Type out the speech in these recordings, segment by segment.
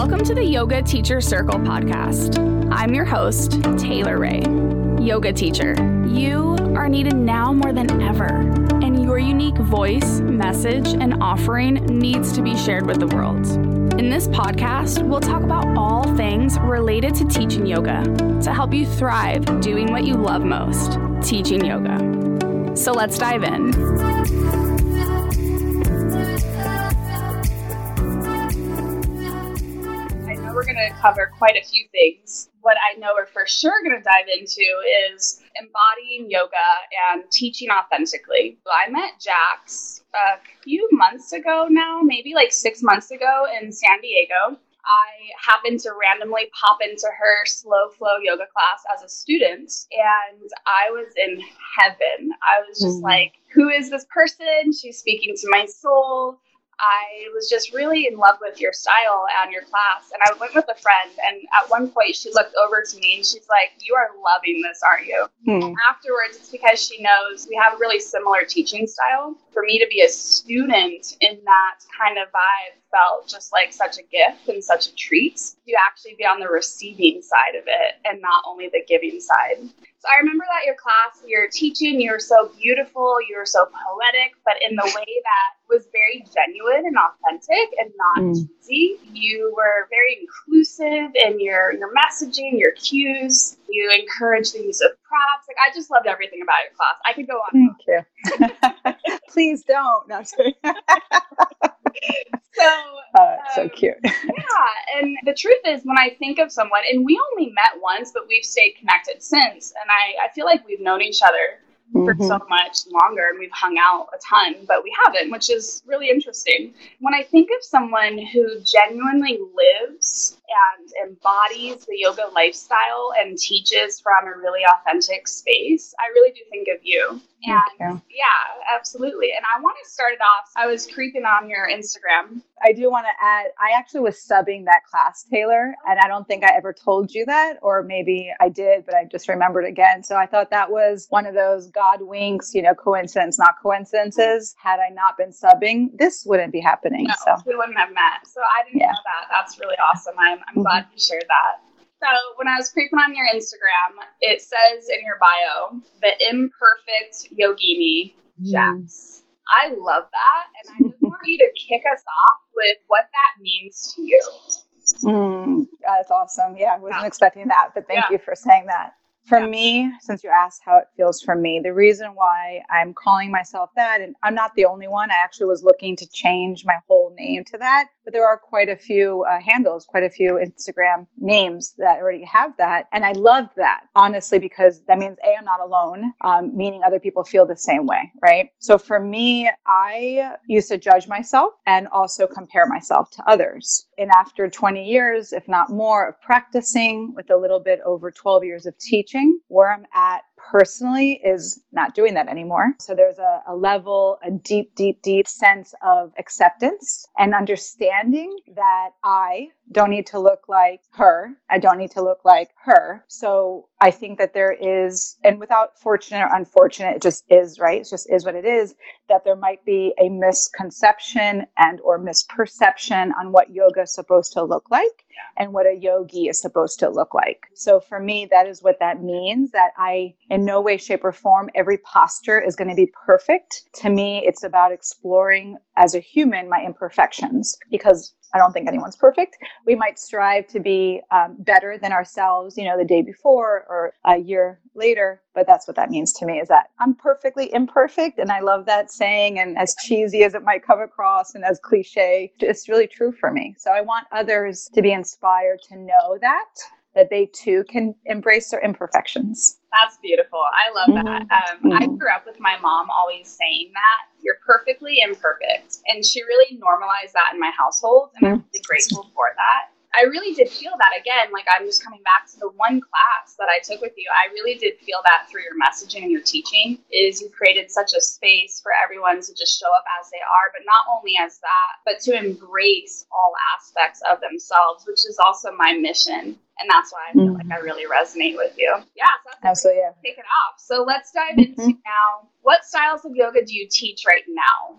Welcome to the Yoga Teacher Circle podcast. I'm your host, Taylor Ray, yoga teacher. You are needed now more than ever, and your unique voice, message, and offering needs to be shared with the world. In this podcast, we'll talk about all things related to teaching yoga to help you thrive doing what you love most teaching yoga. So let's dive in. Going to cover quite a few things. What I know we're for sure going to dive into is embodying yoga and teaching authentically. I met Jax a few months ago now, maybe like six months ago in San Diego. I happened to randomly pop into her slow flow yoga class as a student, and I was in heaven. I was just Mhm. like, who is this person? She's speaking to my soul. I was just really in love with your style and your class. And I went with a friend, and at one point she looked over to me and she's like, You are loving this, aren't you? Hmm. Afterwards, it's because she knows we have a really similar teaching style. For me to be a student in that kind of vibe felt just like such a gift and such a treat to actually be on the receiving side of it and not only the giving side. So I remember that your class, your teaching, you were so beautiful, you were so poetic, but in the way that was very genuine and authentic and not Mm. cheesy. You were very inclusive in your your messaging, your cues. You encouraged the use of props. Like I just loved everything about your class. I could go on. Thank you. Please don't. No, I'm sorry. So Uh, so Um, cute. yeah, and the truth is, when I think of someone, and we only met once, but we've stayed connected since, and I, I feel like we've known each other for Mhm. so much longer and we've hung out a ton, but we haven't, which is really interesting. When I think of someone who genuinely lives and embodies the yoga lifestyle and teaches from a really authentic space, I really do think of you. And yeah, absolutely. And I want to start it off. I was creeping on your Instagram. I do want to add, I actually was subbing that class, Taylor, and I don't think I ever told you that, or maybe I did, but I just remembered again. So I thought that was one of those God winks, you know, coincidence, not coincidences. Had I not been subbing, this wouldn't be happening. No, So we wouldn't have met. So I didn't Yeah. know that. That's really awesome. I'm, I'm Mhm. glad you shared that. So when I was creeping on your Instagram, it says in your bio, the imperfect yogini, Mm. Jax. I love that. And I just want you to kick us off with what that means to you. Mm, that's awesome. Yeah, I wasn't Yeah. expecting that, but thank Yeah. you for saying that. For Yeah. me, since you asked how it feels for me, the reason why I'm calling myself that, and I'm not the only one, I actually was looking to change my whole name to that, but there are quite a few uh, handles, quite a few Instagram names that already have that. And I love that, honestly, because that means A, I'm not alone, um, meaning other people feel the same way, right? So for me, I used to judge myself and also compare myself to others. And after 20 years, if not more, of practicing with a little bit over 12 years of teaching, where I'm at personally is not doing that anymore. So there's a, a level, a deep, deep, deep sense of acceptance and understanding that I don't need to look like her. I don't need to look like her. So I think that there is, and without fortunate or unfortunate, it just is, right? It just is what it is, that there might be a misconception and or misperception on what yoga is supposed to look like and what a yogi is supposed to look like. So for me, that is what that means that I, in no way, shape, or form, every posture is going to be perfect. To me, it's about exploring as a human my imperfections because I don't think anyone's perfect. We might strive to be um, better than ourselves, you know, the day before or a year later. But that's what that means to me is that I'm perfectly imperfect. And I love that saying. And as cheesy as it might come across and as cliche, it's really true for me. So I want others to be inspired to know that, that they too can embrace their imperfections. That's beautiful. I love that. Um, I Mhm. grew up with my mom always saying that you're perfectly imperfect. And she really normalized that in my household. And I'm really grateful for that. I really did feel that again. Like I'm just coming back to the one class that I took with you. I really did feel that through your messaging and your teaching is you created such a space for everyone to just show up as they are, but not only as that, but to embrace all aspects of themselves, which is also my mission. And that's why I feel like I mm-hmm. really resonate with you. Yeah, so that's Absolutely. Yeah. kick it off. So let's dive mm-hmm. into now what styles of yoga do you teach right now?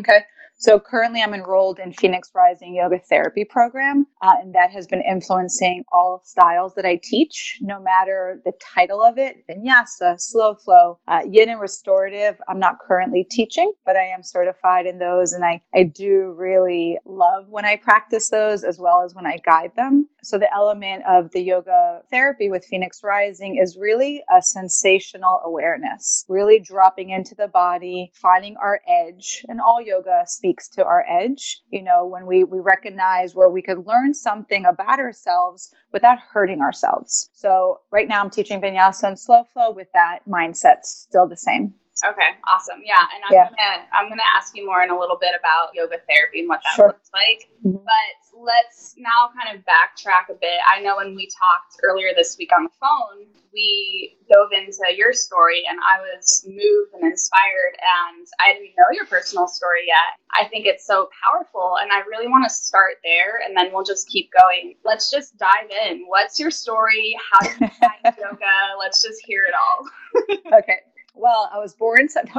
Okay. So currently, I'm enrolled in Phoenix Rising Yoga Therapy Program, uh, and that has been influencing all styles that I teach, no matter the title of it vinyasa, slow flow, uh, yin and restorative. I'm not currently teaching, but I am certified in those, and I, I do really love when I practice those as well as when I guide them. So, the element of the yoga therapy with Phoenix Rising is really a sensational awareness, really dropping into the body, finding our edge, and all yoga speaks to our edge. You know, when we, we recognize where we could learn something about ourselves without hurting ourselves. So, right now I'm teaching vinyasa and slow flow with that mindset still the same. Okay, awesome. Yeah, and I'm yeah. gonna I'm gonna ask you more in a little bit about yoga therapy and what that sure. looks like. Mm-hmm. But let's now kind of backtrack a bit. I know when we talked earlier this week on the phone, we dove into your story and I was moved and inspired and I didn't know your personal story yet. I think it's so powerful and I really want to start there and then we'll just keep going. Let's just dive in. What's your story? How did you find yoga? Let's just hear it all. okay. Well, I was born.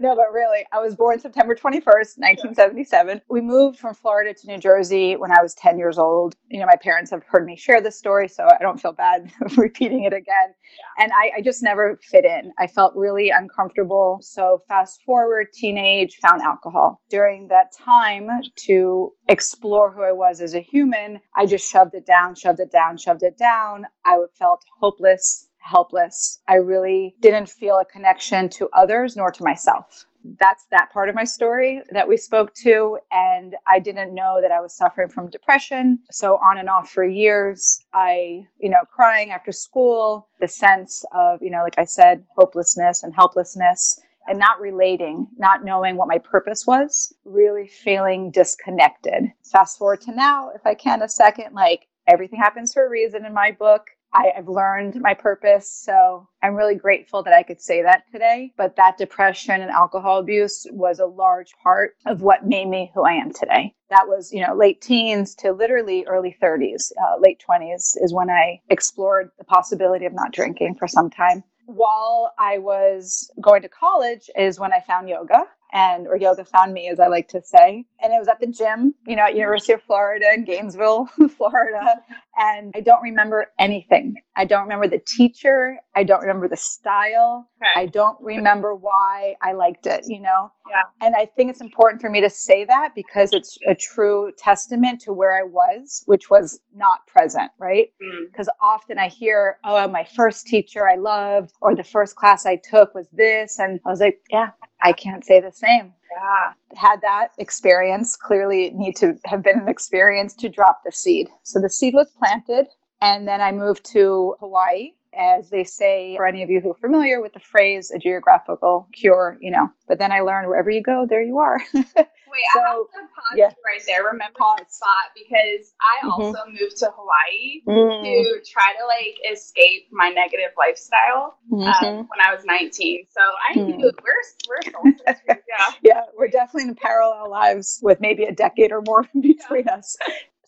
no, but really, I was born September 21st, 1977. We moved from Florida to New Jersey when I was 10 years old. You know, my parents have heard me share this story, so I don't feel bad repeating it again. And I, I just never fit in. I felt really uncomfortable. So, fast forward, teenage, found alcohol. During that time, to explore who I was as a human, I just shoved it down, shoved it down, shoved it down. I felt hopeless helpless. I really didn't feel a connection to others nor to myself. That's that part of my story that we spoke to. And I didn't know that I was suffering from depression. So, on and off for years, I, you know, crying after school, the sense of, you know, like I said, hopelessness and helplessness and not relating, not knowing what my purpose was, really feeling disconnected. Fast forward to now, if I can, a second, like everything happens for a reason in my book. I, have learned my purpose. So I'm really grateful that I could say that today. But that depression and alcohol abuse was a large part of what made me who I am today. That was, you know, late teens to literally early 30s, uh, late 20s is when I explored the possibility of not drinking for some time. While I was going to college is when I found yoga and or yoga found me as i like to say and it was at the gym you know at university of florida in gainesville florida and i don't remember anything i don't remember the teacher i don't remember the style okay. i don't remember why i liked it you know yeah. and i think it's important for me to say that because it's a true testament to where i was which was not present right because mm. often i hear oh my first teacher i loved or the first class i took was this and i was like yeah I can't say the same. Yeah. Had that experience, clearly need to have been an experience to drop the seed. So the seed was planted and then I moved to Hawaii as they say, for any of you who are familiar with the phrase, a geographical cure, you know. But then I learned wherever you go, there you are. Wait, so, I have to pause yeah. right there. Remember pause. the spot because I mm-hmm. also moved to Hawaii mm-hmm. to try to like escape my negative lifestyle um, mm-hmm. um, when I was 19. So I knew mm. we're, we're yeah. yeah, we're definitely in parallel lives with maybe a decade or more between yeah. us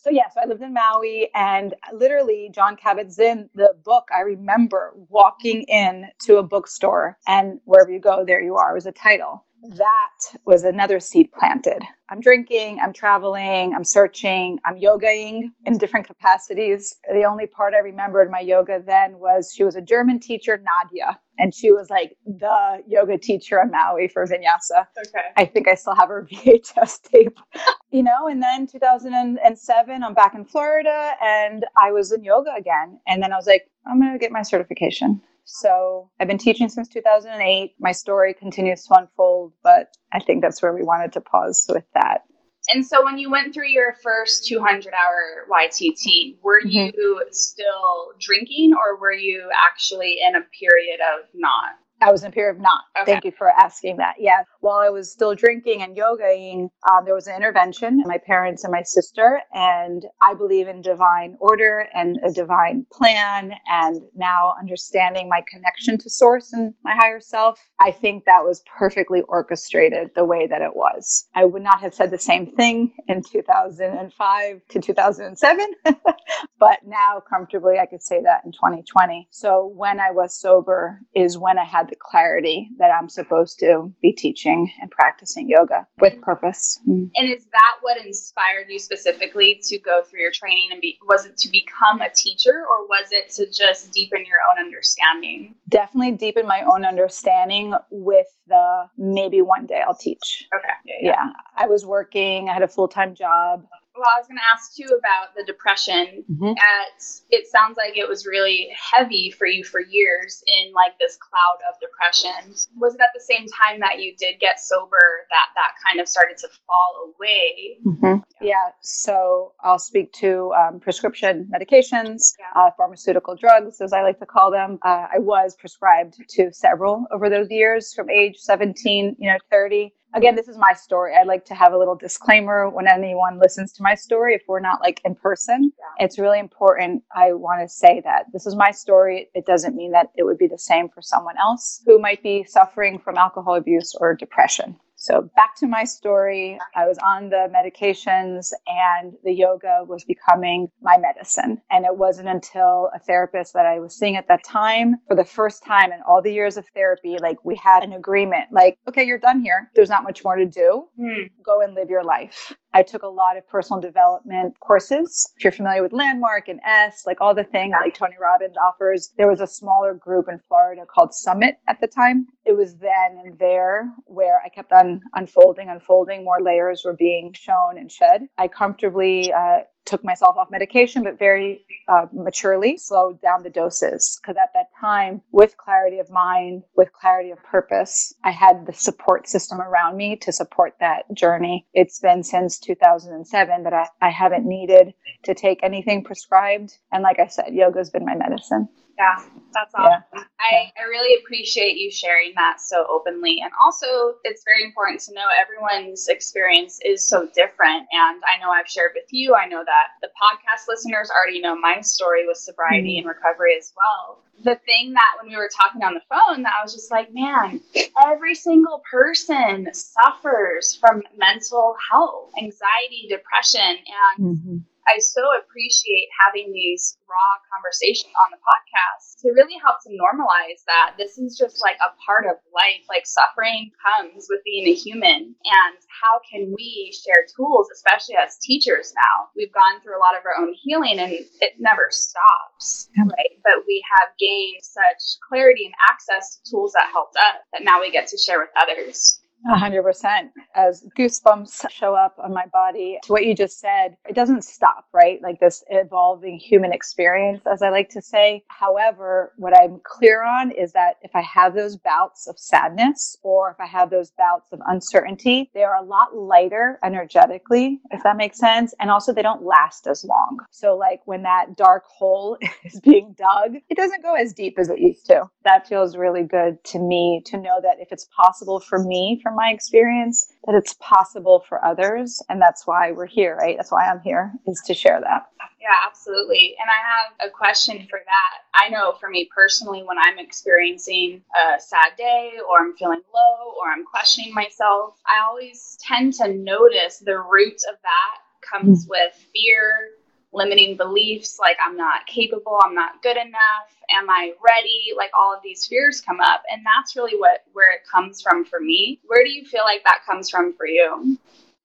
so yes, I lived in Maui and literally Jon Kabat-Zinn, the book, I remember walking in to a bookstore and wherever you go, there you are was a title that was another seed planted. I'm drinking, I'm traveling, I'm searching, I'm yogaing in different capacities. The only part I remembered my yoga then was she was a German teacher, Nadia, and she was like the yoga teacher on Maui for vinyasa. Okay. I think I still have her VHS tape. you know, and then 2007, I'm back in Florida and I was in yoga again. And then I was like, I'm going to get my certification. So I've been teaching since 2008. My story continues to unfold, but I think that's where we wanted to pause with that. And so when you went through your first 200 hour YTT, were mm-hmm. you still drinking or were you actually in a period of not? I was in a period of not. Okay. Thank you for asking that. Yeah. While I was still drinking and yogaing, um, there was an intervention, my parents and my sister. And I believe in divine order and a divine plan. And now understanding my connection to source and my higher self, I think that was perfectly orchestrated the way that it was. I would not have said the same thing in 2005 to 2007, but now comfortably I could say that in 2020. So when I was sober is when I had the clarity that I'm supposed to be teaching and practicing yoga with purpose. Mm. And is that what inspired you specifically to go through your training and be was it to become a teacher or was it to just deepen your own understanding? Definitely deepen my own understanding with the maybe one day I'll teach. Okay. yeah. yeah. yeah. I was working, I had a full-time job well, I was going to ask too about the depression. Mm-hmm. At it sounds like it was really heavy for you for years in like this cloud of depression. Was it at the same time that you did get sober that that kind of started to fall away? Mm-hmm. Yeah. So I'll speak to um, prescription medications, yeah. uh, pharmaceutical drugs, as I like to call them. Uh, I was prescribed to several over those years, from age 17, you know, 30 again, this is my story. I'd like to have a little disclaimer when anyone listens to my story. If we're not like in person, yeah. it's really important. I want to say that this is my story. It doesn't mean that it would be the same for someone else who might be suffering from alcohol abuse or depression. So back to my story, I was on the medications and the yoga was becoming my medicine. And it wasn't until a therapist that I was seeing at that time, for the first time in all the years of therapy, like we had an agreement, like, okay, you're done here. There's not much more to do. Mm. Go and live your life. I took a lot of personal development courses. If you're familiar with Landmark and S, like all the things like Tony Robbins offers, there was a smaller group in Florida called Summit at the time. It was then and there where I kept on unfolding, unfolding. More layers were being shown and shed. I comfortably uh, took myself off medication, but very uh, maturely slowed down the doses. Because at that time, with clarity of mind, with clarity of purpose, I had the support system around me to support that journey. It's been since 2007 that I, I haven't needed to take anything prescribed. And like I said, yoga's been my medicine. Yeah, that's awesome. Yeah. I, I really appreciate you sharing that so openly. And also, it's very important to know everyone's experience is so different. And I know I've shared with you, I know that the podcast listeners already know my story with sobriety mm-hmm. and recovery as well. The thing that when we were talking on the phone, that I was just like, man, every single person suffers from mental health, anxiety, depression. And mm-hmm I so appreciate having these raw conversations on the podcast to really help to normalize that this is just like a part of life. Like suffering comes with being a human. And how can we share tools, especially as teachers now? We've gone through a lot of our own healing and it never stops, right? But we have gained such clarity and access to tools that helped us that now we get to share with others. A hundred percent. As goosebumps show up on my body to what you just said, it doesn't stop, right? Like this evolving human experience, as I like to say. However, what I'm clear on is that if I have those bouts of sadness or if I have those bouts of uncertainty, they are a lot lighter energetically, if that makes sense. And also they don't last as long. So like when that dark hole is being dug, it doesn't go as deep as it used to. That feels really good to me to know that if it's possible for me, for from my experience that it's possible for others. And that's why we're here, right? That's why I'm here, is to share that. Yeah, absolutely. And I have a question for that. I know for me personally, when I'm experiencing a sad day or I'm feeling low or I'm questioning myself, I always tend to notice the root of that comes mm-hmm. with fear, limiting beliefs like I'm not capable, I'm not good enough, am I ready? Like all of these fears come up. And that's really what where it comes from for me. Where do you feel like that comes from for you?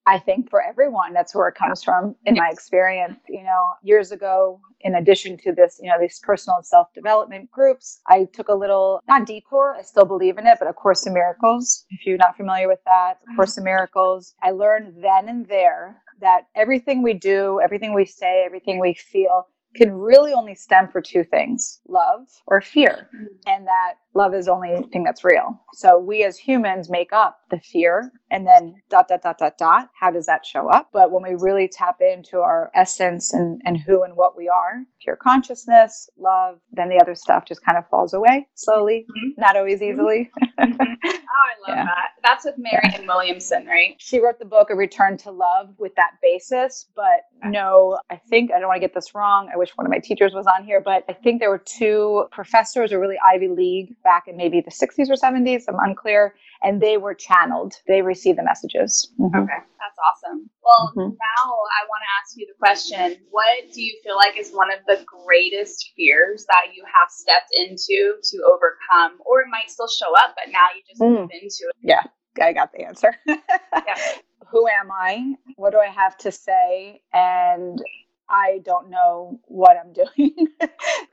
I think for everyone, that's where it comes from in my experience. You know, years ago, in addition to this, you know, these personal self development groups, I took a little, not detour, I still believe in it, but A Course in Miracles. If you're not familiar with that, A Course in ah. Miracles, I learned then and there that everything we do, everything we say, everything we feel can really only stem for two things love or fear. Mm-hmm. And that love is the only thing that's real. So we as humans make up the fear and then dot, dot, dot, dot, dot. How does that show up? But when we really tap into our essence and, and who and what we are, pure consciousness, love, then the other stuff just kind of falls away slowly, mm-hmm. not always mm-hmm. easily. Mm-hmm. oh, I love yeah. that. That's with Marianne yeah. Williamson, right? She wrote the book, A Return to Love, with that basis. But no, I think, I don't want to get this wrong. I wish one of my teachers was on here, but I think there were two professors or really Ivy League back in maybe the 60s or 70s. I'm unclear. And they were channeled. They received the messages. Mm-hmm. Okay, that's awesome. Well, mm-hmm. now I want to ask you the question What do you feel like is one of the greatest fears that you have stepped into to overcome? Or it might still show up, but now you just mm. move into it? Yeah, I got the answer. yeah. Who am I? What do I have to say? And I don't know what I'm doing.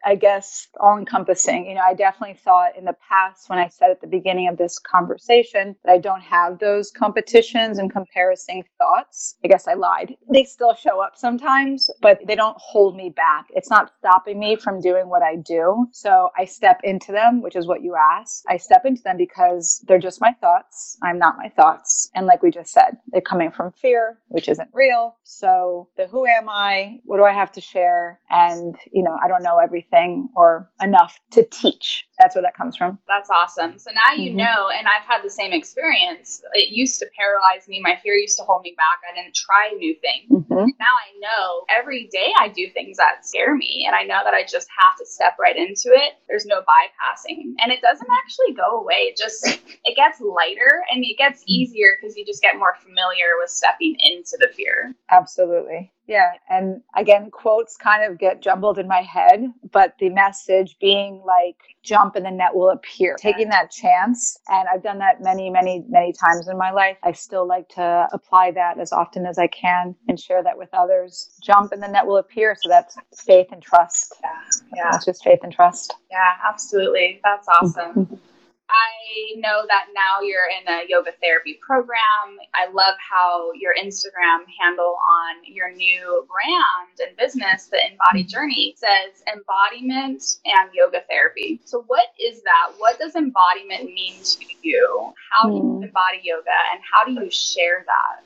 I guess all encompassing. You know, I definitely thought in the past when I said at the beginning of this conversation that I don't have those competitions and comparison thoughts. I guess I lied. They still show up sometimes, but they don't hold me back. It's not stopping me from doing what I do. So I step into them, which is what you asked. I step into them because they're just my thoughts. I'm not my thoughts. And like we just said, they're coming from fear, which isn't real. So the who am I? What do I have to share? And, you know, I don't know everything or enough to teach. That's where that comes from. That's awesome. So now you mm-hmm. know, and I've had the same experience. It used to paralyze me. My fear used to hold me back. I didn't try new things. Mm-hmm. Now I know every day I do things that scare me, and I know that I just have to step right into it. There's no bypassing, and it doesn't actually go away. It just it gets lighter and it gets easier because you just get more familiar with stepping into the fear. Absolutely. Yeah. And again, quotes kind of get jumbled in my head, but the message being like, jump and the net will appear. Taking that chance. And I've done that many, many, many times in my life. I still like to apply that as often as I can and share that with others. Jump and the net will appear. So that's faith and trust. Yeah. Yeah. It's just faith and trust. Yeah, absolutely. That's awesome. I know that now you're in a yoga therapy program. I love how your Instagram handle on your new brand and business, the Embody Journey, says embodiment and yoga therapy. So, what is that? What does embodiment mean to you? How do you hmm. embody yoga and how do you share that?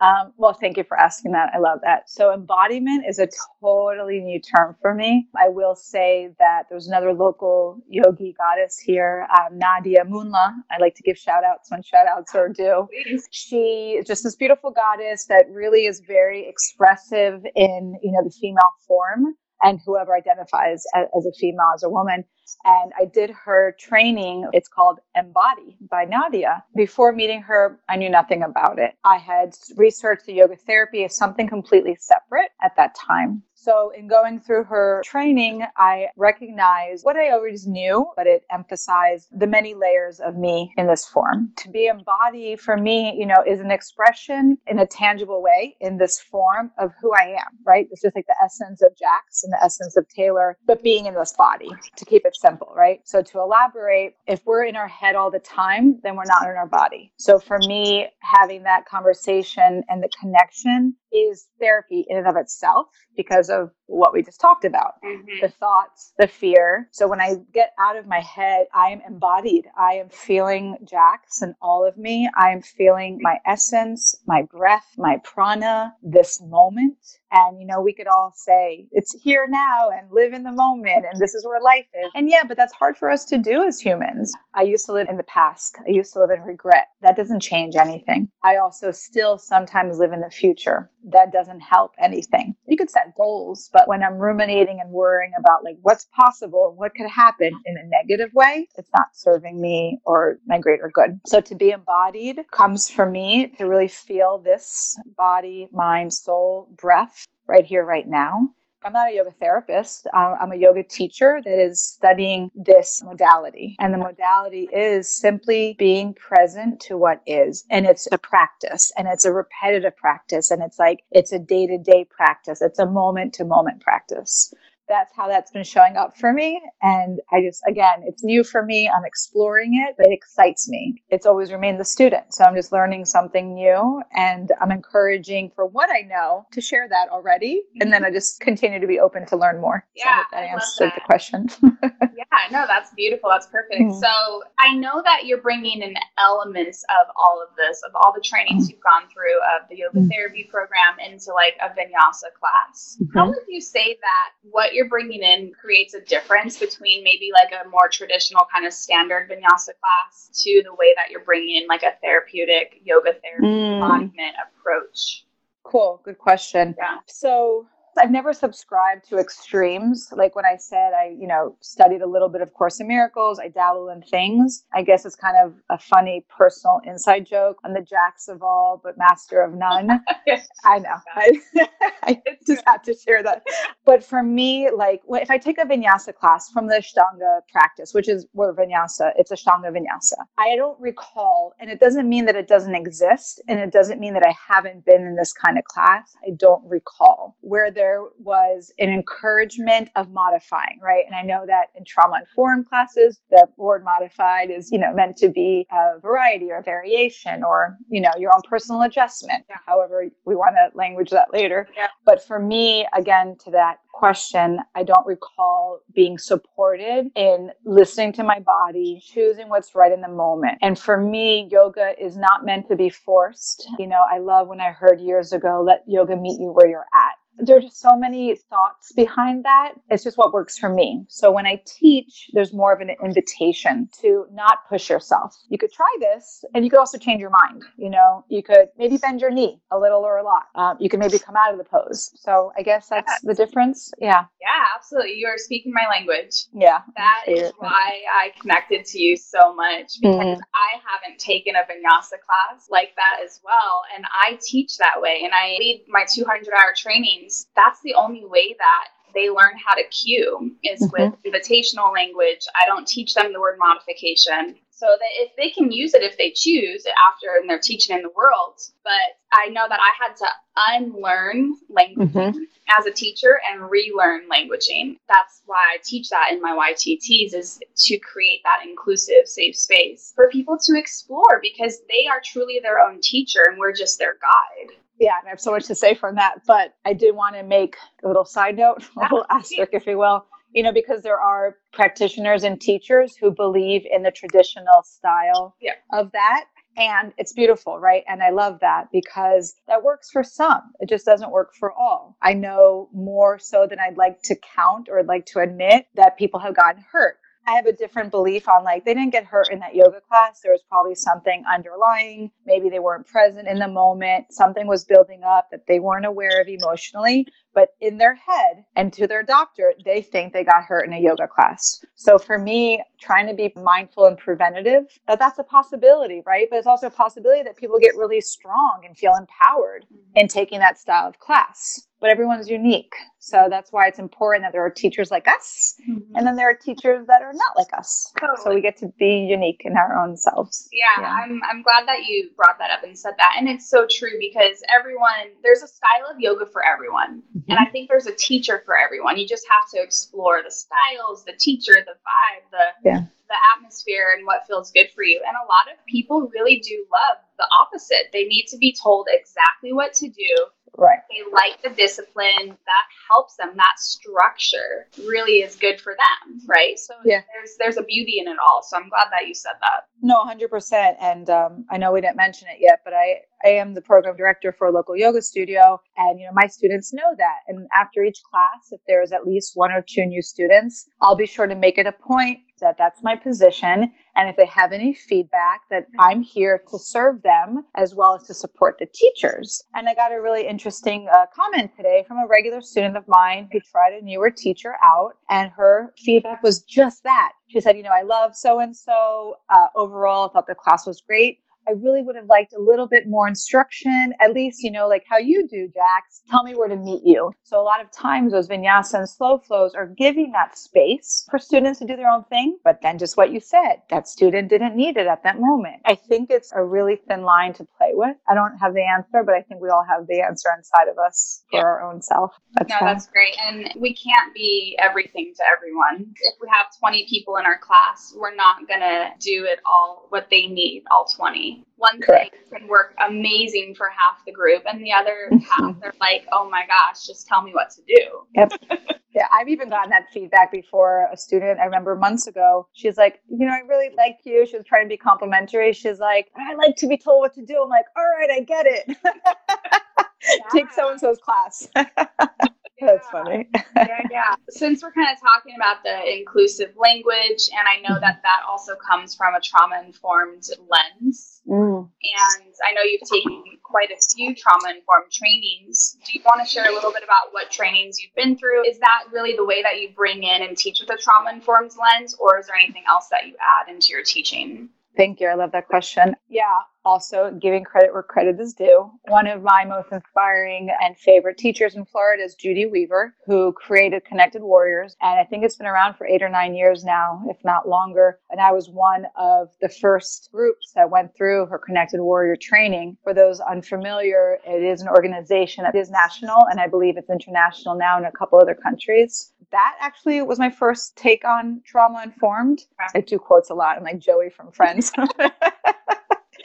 Um, well, thank you for asking that. I love that. So, embodiment is a totally new term for me. I will say that there's another local yogi goddess here, um, Nadia Munla. I like to give shout outs when shout outs are due. She is just this beautiful goddess that really is very expressive in, you know, the female form and whoever identifies as, as a female, as a woman. And I did her training. It's called Embody by Nadia. Before meeting her, I knew nothing about it. I had researched the yoga therapy as something completely separate at that time. So, in going through her training, I recognized what I always knew, but it emphasized the many layers of me in this form. To be embodied for me, you know, is an expression in a tangible way in this form of who I am, right? It's just like the essence of Jax and the essence of Taylor, but being in this body to keep it simple, right? So, to elaborate, if we're in our head all the time, then we're not in our body. So, for me, having that conversation and the connection is therapy in and of itself because of what we just talked about mm-hmm. the thoughts, the fear. So when I get out of my head, I am embodied. I am feeling Jax and all of me. I am feeling my essence, my breath, my prana, this moment. And, you know, we could all say it's here now and live in the moment and this is where life is. And yeah, but that's hard for us to do as humans. I used to live in the past. I used to live in regret. That doesn't change anything. I also still sometimes live in the future. That doesn't help anything. You could set goals, but when I'm ruminating and worrying about like what's possible, what could happen in a negative way, it's not serving me or my greater good. So to be embodied comes for me to really feel this body, mind, soul, breath right here, right now. I'm not a yoga therapist. I'm a yoga teacher that is studying this modality. And the modality is simply being present to what is. And it's a practice and it's a repetitive practice. And it's like, it's a day to day practice. It's a moment to moment practice that's how that's been showing up for me. And I just, again, it's new for me. I'm exploring it, but it excites me. It's always remained the student. So I'm just learning something new and I'm encouraging for what I know to share that already. And then I just continue to be open to learn more. Yeah. So that answered the question. yeah, no, that's beautiful. That's perfect. Mm-hmm. So I know that you're bringing in elements of all of this, of all the trainings mm-hmm. you've gone through of the yoga mm-hmm. therapy program into like a vinyasa class. How mm-hmm. would you say that what you're bringing in creates a difference between maybe like a more traditional kind of standard vinyasa class to the way that you're bringing in like a therapeutic yoga therapy mm. embodiment approach? Cool. Good question. Yeah. So I've never subscribed to extremes. Like when I said I, you know, studied a little bit of Course in Miracles, I dabble in things. I guess it's kind of a funny personal inside joke. I'm the jacks of all, but master of none. I know. I, I just have to share that. But for me, like if I take a vinyasa class from the Ashtanga practice, which is where vinyasa, it's a Ashtanga vinyasa, I don't recall, and it doesn't mean that it doesn't exist, and it doesn't mean that I haven't been in this kind of class. I don't recall where there was an encouragement of modifying, right? And I know that in trauma informed classes, the word modified is, you know, meant to be a variety or a variation or, you know, your own personal adjustment. Yeah. However, we want to language that later. Yeah. But for me, again, to that question, I don't recall being supported in listening to my body, choosing what's right in the moment. And for me, yoga is not meant to be forced. You know, I love when I heard years ago, let yoga meet you where you're at there's just so many thoughts behind that. It's just what works for me. So when I teach, there's more of an invitation to not push yourself. You could try this and you could also change your mind. You know, you could maybe bend your knee a little or a lot. Um, you can maybe come out of the pose. So I guess that's the difference. Yeah. Yeah, absolutely. You're speaking my language. Yeah. That is why I connected to you so much because mm-hmm. I haven't taken a vinyasa class like that as well. And I teach that way and I lead my 200 hour training that's the only way that they learn how to cue is mm-hmm. with invitational language. I don't teach them the word modification. So that if they can use it if they choose after and they're teaching in the world. But I know that I had to unlearn language mm-hmm. as a teacher and relearn languaging. That's why I teach that in my YTTs is to create that inclusive, safe space for people to explore because they are truly their own teacher and we're just their guide yeah, and I have so much to say from that, but I did want to make a little side note, a little ah, asterisk, if you will. You know, because there are practitioners and teachers who believe in the traditional style yeah. of that. And it's beautiful, right? And I love that because that works for some. It just doesn't work for all. I know more so than I'd like to count or I'd like to admit that people have gotten hurt I have a different belief on like they didn't get hurt in that yoga class. There was probably something underlying. Maybe they weren't present in the moment. Something was building up that they weren't aware of emotionally. But in their head and to their doctor, they think they got hurt in a yoga class. So for me, trying to be mindful and preventative, that that's a possibility, right? But it's also a possibility that people get really strong and feel empowered mm-hmm. in taking that style of class but everyone's unique. So that's why it's important that there are teachers like us, mm-hmm. and then there are teachers that are not like us. Totally. So we get to be unique in our own selves. Yeah, yeah, I'm I'm glad that you brought that up and said that, and it's so true because everyone there's a style of yoga for everyone, mm-hmm. And mm-hmm. I think there's a teacher for everyone. You just have to explore the styles, the teacher, the vibe, the yeah. the atmosphere, and what feels good for you. And a lot of people really do love the opposite. They need to be told exactly what to do Right. They like the discipline that helps them. That structure really is good for them, right? So yeah. there's there's a beauty in it all. So I'm glad that you said that. No, 100%. And um, I know we didn't mention it yet, but I I am the program director for a local yoga studio, and you know my students know that. And after each class, if there is at least one or two new students, I'll be sure to make it a point that that's my position. And if they have any feedback, that I'm here to serve them as well as to support the teachers. And I got a really interesting uh, comment today from a regular student of mine who tried a newer teacher out, and her feedback was just that. She said, You know, I love so and so. Overall, I thought the class was great. I really would have liked a little bit more instruction, at least, you know, like how you do, Jax. Tell me where to meet you. So a lot of times those vinyasa and slow flows are giving that space for students to do their own thing. But then just what you said, that student didn't need it at that moment. I think it's a really thin line to play with. I don't have the answer, but I think we all have the answer inside of us for yeah. our own self. That's no, fun. that's great. And we can't be everything to everyone. If we have 20 people in our class, we're not going to do it all what they need, all 20 one Correct. thing can work amazing for half the group, and the other mm-hmm. half they're like, "Oh my gosh, just tell me what to do." Yep. yeah, I've even gotten that feedback before. A student I remember months ago, she's like, "You know, I really like you." She was trying to be complimentary. She's like, "I like to be told what to do." I'm like, "All right, I get it." Take so and so's class. Yeah, That's funny. yeah, yeah. Since we're kind of talking about the inclusive language, and I know that that also comes from a trauma informed lens. Mm. And I know you've taken quite a few trauma informed trainings. Do you want to share a little bit about what trainings you've been through? Is that really the way that you bring in and teach with a trauma informed lens, or is there anything else that you add into your teaching? Thank you. I love that question. Yeah, also giving credit where credit is due. One of my most inspiring and favorite teachers in Florida is Judy Weaver, who created Connected Warriors. And I think it's been around for eight or nine years now, if not longer. And I was one of the first groups that went through her Connected Warrior training. For those unfamiliar, it is an organization that is national, and I believe it's international now in a couple other countries that actually was my first take on trauma informed. I do quotes a lot. I'm like Joey from Friends.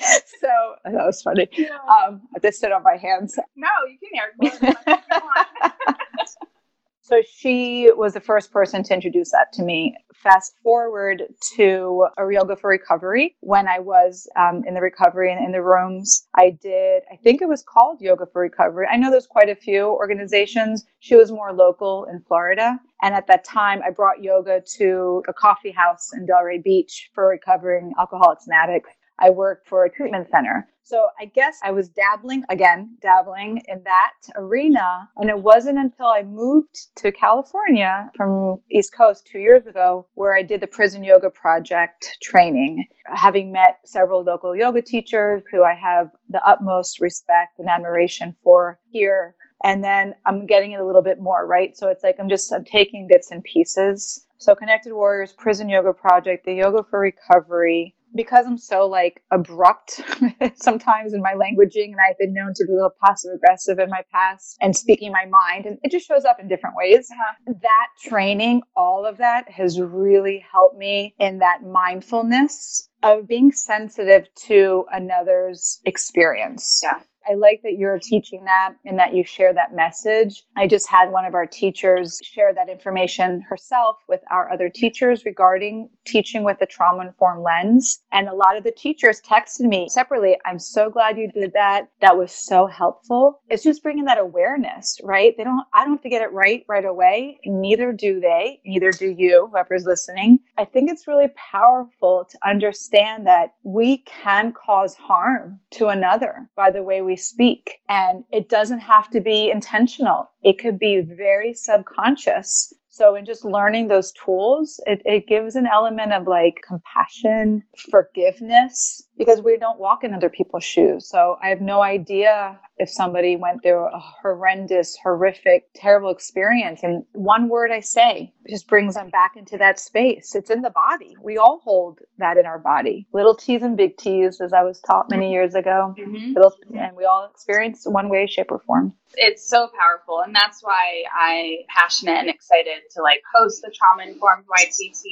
so that was funny. Yeah. Um, I just sit on my hands. No, you can air quote. so she was the first person to introduce that to me fast forward to a yoga for recovery when I was um, in the recovery and in the rooms. I did, I think it was called Yoga for Recovery. I know there's quite a few organizations. She was more local in Florida. And at that time, I brought yoga to a coffee house in Delray Beach for recovering alcoholics and addicts. I worked for a treatment center. So I guess I was dabbling, again, dabbling in that arena. And it wasn't until I moved to California from East Coast two years ago where I did the prison yoga project training, having met several local yoga teachers who I have the utmost respect and admiration for here. And then I'm getting it a little bit more, right? So it's like I'm just I'm taking bits and pieces. So Connected Warriors, Prison Yoga Project, the Yoga for Recovery, because I'm so like abrupt sometimes in my languaging and I've been known to be a little passive aggressive in my past and speaking my mind and it just shows up in different ways. Uh-huh. That training, all of that has really helped me in that mindfulness of being sensitive to another's experience. Yeah. I like that you're teaching that and that you share that message. I just had one of our teachers share that information herself with our other teachers regarding teaching with a trauma informed lens. And a lot of the teachers texted me separately, I'm so glad you did that. That was so helpful. It's just bringing that awareness, right? They don't, I don't have to get it right right away. Neither do they, neither do you, whoever's listening. I think it's really powerful to understand that we can cause harm to another by the way we we speak. And it doesn't have to be intentional. It could be very subconscious. So, in just learning those tools, it, it gives an element of like compassion, forgiveness, because we don't walk in other people's shoes. So, I have no idea if somebody went through a horrendous, horrific, terrible experience. And one word I say just brings them back into that space. It's in the body. We all hold that in our body. Little T's and big T's, as I was taught many years ago. Mm-hmm. Little, and we all experience one way, shape, or form it's so powerful and that's why i am passionate and excited to like host the trauma informed ytt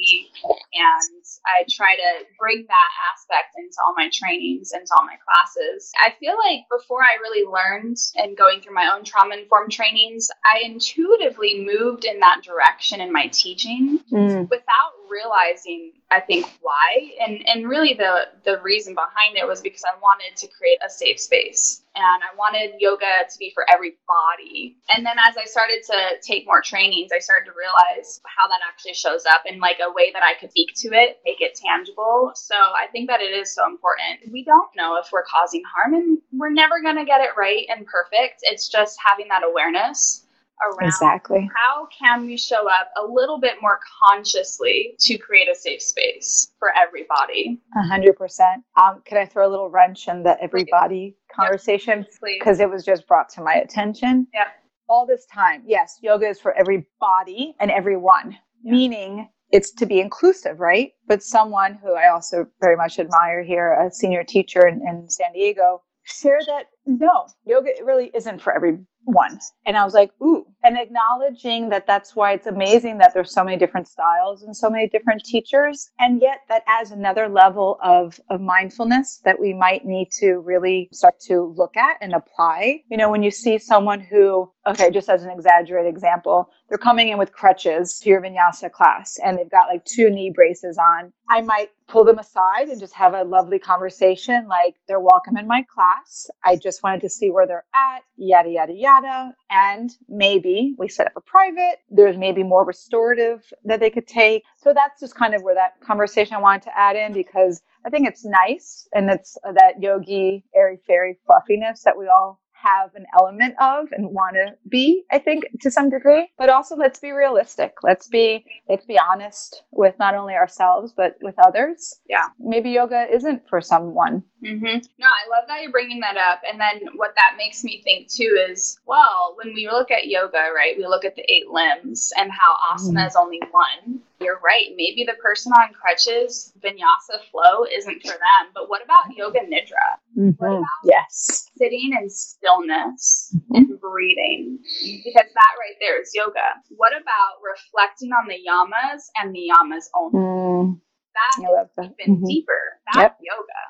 and i try to bring that aspect into all my trainings into all my classes. I feel like before i really learned and going through my own trauma informed trainings i intuitively moved in that direction in my teaching mm. without realizing I think why. And and really the the reason behind it was because I wanted to create a safe space and I wanted yoga to be for every body. And then as I started to take more trainings, I started to realize how that actually shows up in like a way that I could speak to it, make it tangible. So I think that it is so important. We don't know if we're causing harm and we're never going to get it right and perfect. It's just having that awareness around exactly how can we show up a little bit more consciously to create a safe space for everybody. A hundred percent. Um, can I throw a little wrench in the everybody. Conversation? Because it was just brought to my attention. Yeah. All this time, yes, yoga is for everybody and everyone, yeah. meaning it's to be inclusive, right? But someone who I also very much admire here, a senior teacher in, in San Diego, shared that no, yoga really isn't for every one. And I was like, ooh, and acknowledging that that's why it's amazing that there's so many different styles and so many different teachers. And yet that adds another level of, of mindfulness that we might need to really start to look at and apply. You know, when you see someone who, okay, just as an exaggerated example, they're coming in with crutches to your vinyasa class and they've got like two knee braces on. I might pull them aside and just have a lovely conversation like they're welcome in my class. I just wanted to see where they're at, yada, yada, yada. And maybe we set up a private, there's maybe more restorative that they could take. So that's just kind of where that conversation I wanted to add in because I think it's nice and it's uh, that yogi, airy fairy fluffiness that we all have an element of and want to be i think to some degree. But also let's be realistic. Let's be let's be honest with not only ourselves but with others. Yeah. Maybe yoga isn't for someone. Mm-hmm. no i love that you're bringing that up. And then what that makes me think too is well when we look at yoga right we look at the eight limbs and how asana mm-hmm. is only one you're right. Maybe the person on crutches, vinyasa flow isn't for them. But what about yoga nidra? Mm-hmm. About yes. Sitting in stillness mm-hmm. and breathing. Because that right there is yoga. What about reflecting on the yamas and the yamas only? Mm. That, that. even mm-hmm. deeper. That's yep. yoga.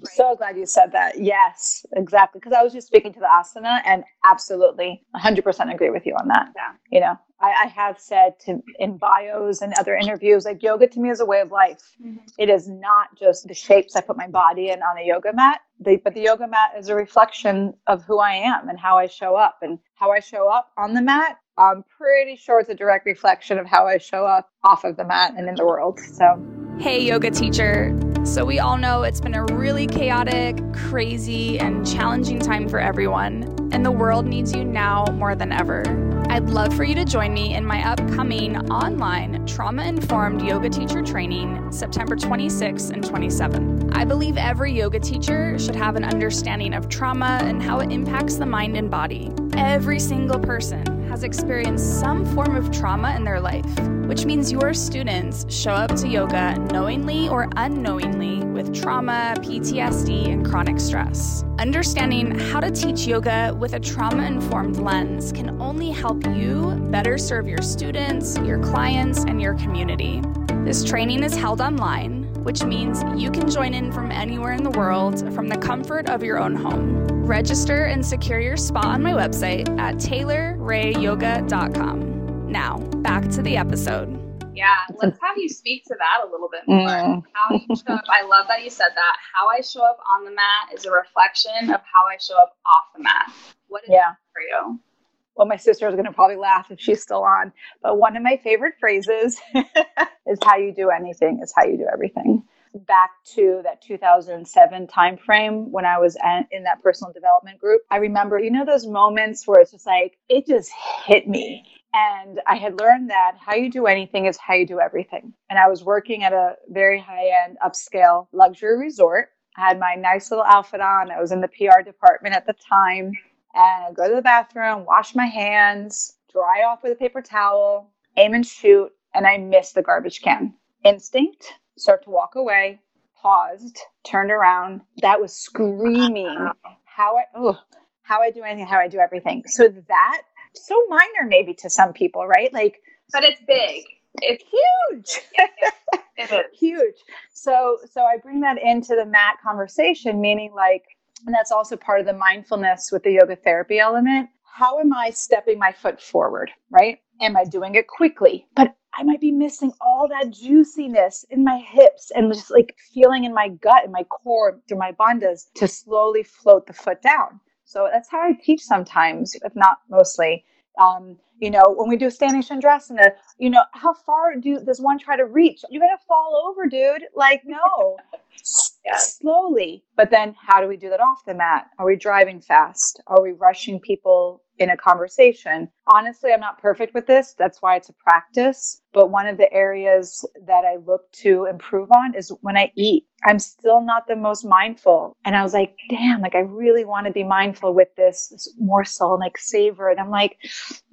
Right. So glad you said that. Yes, exactly. Because I was just speaking to the asana and absolutely 100% agree with you on that. Yeah. You know, I, I, have said to in bios and other interviews, like yoga to me is a way of life. Mm-hmm. It is not just the shapes I put my body in on a yoga mat, the, but the yoga mat is a reflection of who I am and how I show up. And how I show up on the mat, I'm pretty sure it's a direct reflection of how I show up off of the mat and in the world. So, hey, yoga teacher. So, we all know it's been a really chaotic, crazy, and challenging time for everyone, and the world needs you now more than ever. I'd love for you to join me in my upcoming online trauma informed yoga teacher training September 26 and 27. I believe every yoga teacher should have an understanding of trauma and how it impacts the mind and body. Every single person has experienced some form of trauma in their life, which means your students show up to yoga knowingly or unknowingly with trauma, PTSD, and chronic stress. Understanding how to teach yoga with a trauma informed lens can only help you better serve your students, your clients, and your community. This training is held online, which means you can join in from anywhere in the world from the comfort of your own home. Register and secure your spot on my website at taylorrayyoga.com. Now, back to the episode. Yeah, let's have you speak to that a little bit more. Mm. How you show up. I love that you said that. How I show up on the mat is a reflection of how I show up off the mat. What is yeah. for you? Well, my sister is going to probably laugh if she's still on. But one of my favorite phrases is how you do anything is how you do everything back to that 2007 timeframe when I was in that personal development group, I remember, you know, those moments where it's just like, it just hit me. And I had learned that how you do anything is how you do everything. And I was working at a very high end, upscale luxury resort. I had my nice little outfit on. I was in the PR department at the time. And I go to the bathroom, wash my hands, dry off with a paper towel, aim and shoot, and I miss the garbage can. Instinct, start to walk away, paused, turned around. That was screaming how I oh how I do anything, how I do everything. So that so minor maybe to some people, right? Like but it's big. It's huge. it is. huge. So so I bring that into the mat conversation, meaning like and that's also part of the mindfulness with the yoga therapy element. How am I stepping my foot forward, right? Am I doing it quickly? But I might be missing all that juiciness in my hips and just like feeling in my gut and my core through my bandhas to slowly float the foot down. So that's how I teach sometimes, if not mostly. Um, you know, when we do a standing chandrasana, you know, how far do does one try to reach? You're gonna fall over, dude. Like, no. Slowly. But then how do we do that off the mat? Are we driving fast? Are we rushing people in a conversation. Honestly, I'm not perfect with this. That's why it's a practice. But one of the areas that I look to improve on is when I eat. I'm still not the most mindful. And I was like, damn, like I really want to be mindful with this, this morsel and like savor. And I'm like,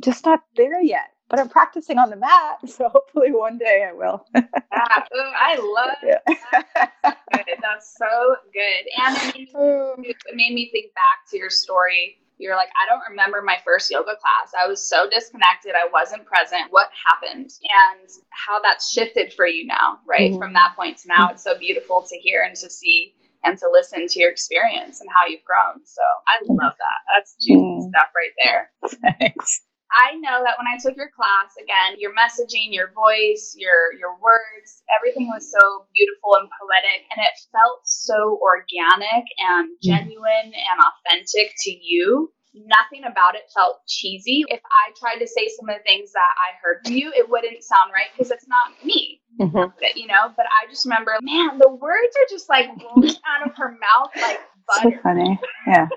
just not there yet. But I'm practicing on the mat, so hopefully one day I will. ah, I love yeah. that. That's, That's so good. And it made, me, it made me think back to your story you're like, I don't remember my first yoga class. I was so disconnected. I wasn't present. What happened? And how that's shifted for you now, right? Mm-hmm. From that point to now, it's so beautiful to hear and to see and to listen to your experience and how you've grown. So I love that. That's juicy mm-hmm. stuff right there. Thanks. I know that when I took your class, again, your messaging, your voice, your your words, everything was so beautiful and poetic and it felt so organic and mm. genuine and authentic to you. Nothing about it felt cheesy. If I tried to say some of the things that I heard from you, it wouldn't sound right because it's not me. Mm-hmm. You know, but I just remember, man, the words are just like rolling out of her mouth like butter. So funny. Yeah.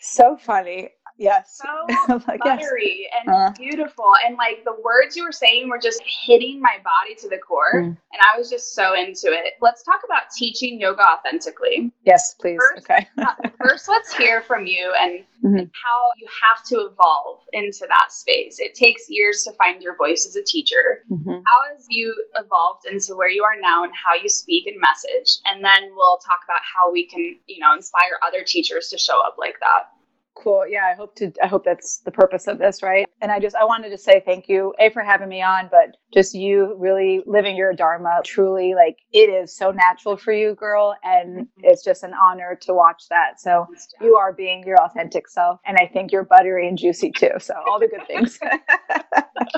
so funny. Yes. So like, buttery yes. and uh, beautiful. And like the words you were saying were just hitting my body to the core. Mm. And I was just so into it. Let's talk about teaching yoga authentically. Yes, please. First, okay. first, let's hear from you and, mm-hmm. how you have to evolve into that space. It takes years to find your voice as a teacher. Mm-hmm. How have you evolved into where you are now and how you speak and message? And then we'll talk about how we can, you know, inspire other teachers to show up like that. Cool. Yeah, I hope to I hope that's the purpose of this, right? And I just I wanted to say thank you, A for having me on, but just you really living your dharma truly like it is so natural for you, girl, and mm-hmm. it's just an honor to watch that. So you are being your authentic self and I think you're buttery and juicy too. So all the good things.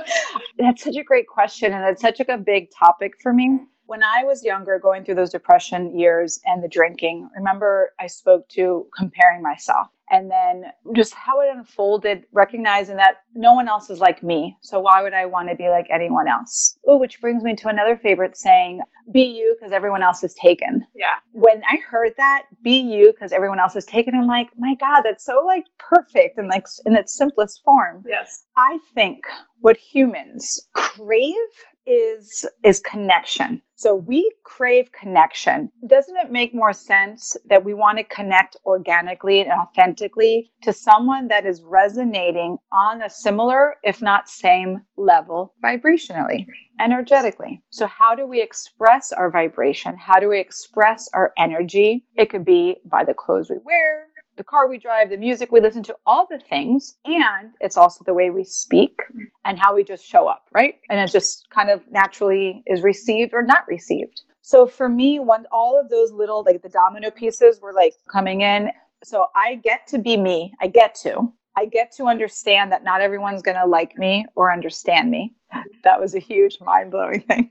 that's such a great question and it's such a big topic for me when I was younger, going through those depression years and the drinking, remember I spoke to comparing myself and then just how it unfolded, recognizing that no one else is like me. So why would I want to be like anyone else? Oh, which brings me to another favorite saying, be you because everyone else is taken. Yeah. When I heard that, be you because everyone else is taken, I'm like, my God, that's so like perfect and like in its simplest form. Yes. I think what humans crave is is connection. So we crave connection. Doesn't it make more sense that we want to connect organically and authentically to someone that is resonating on a similar, if not same level vibrationally, energetically? So how do we express our vibration? How do we express our energy? It could be by the clothes we wear, the car we drive, the music we listen to, all the things. And it's also the way we speak and how we just show up, right? And it just kind of naturally is received or not received. So for me, when all of those little, like the domino pieces were like coming in, so I get to be me. I get to. I get to understand that not everyone's going to like me or understand me. That was a huge mind blowing thing.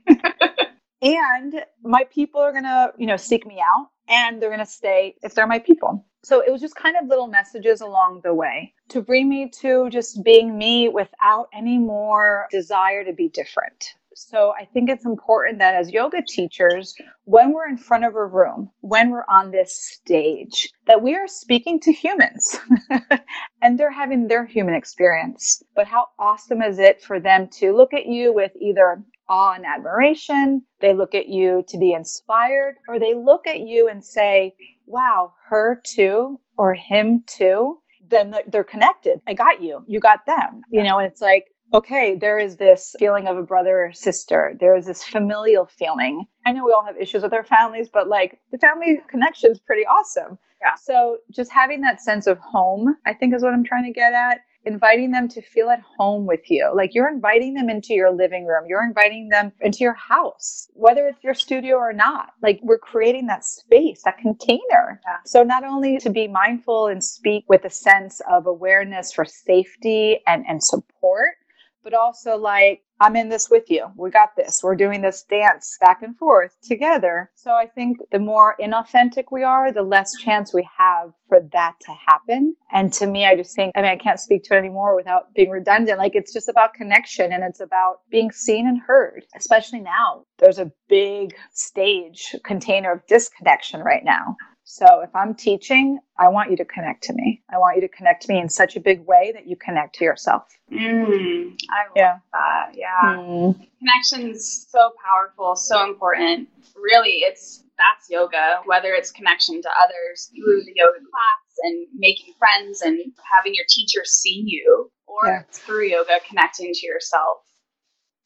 and my people are going to, you know, seek me out and they're going to stay if they're my people. So it was just kind of little messages along the way to bring me to just being me without any more desire to be different. So I think it's important that as yoga teachers, when we're in front of a room, when we're on this stage, that we are speaking to humans and they're having their human experience. But how awesome is it for them to look at you with either awe and admiration, they look at you to be inspired, or they look at you and say, wow, her too or him too, then they're connected. I got you. You got them. You know, and it's like, okay, there is this feeling of a brother or sister. There is this familial feeling. I know we all have issues with our families, but like the family connection is pretty awesome. Yeah. So just having that sense of home, I think is what I'm trying to get at inviting them to feel at home with you. Like you're inviting them into your living room, you're inviting them into your house, whether it's your studio or not. Like we're creating that space, that container. Yeah. So not only to be mindful and speak with a sense of awareness for safety and, and support, but also like I'm in this with you. We got this. We're doing this dance back and forth together. So I think the more inauthentic we are, the less chance we have for that to happen. And to me, I just think, I mean, I can't speak to it anymore without being redundant. Like it's just about connection and it's about being seen and heard, especially now. There's a big stage container of disconnection right now. So if I'm teaching, I want you to connect to me. I want you to connect to me in such a big way that you connect to yourself. Mm, I love yeah. that. Yeah. Mm. Connection's so powerful, so important. Really, it's that's yoga, whether it's connection to others through the yoga class and making friends and having your teacher see you, or yeah. through yoga connecting to yourself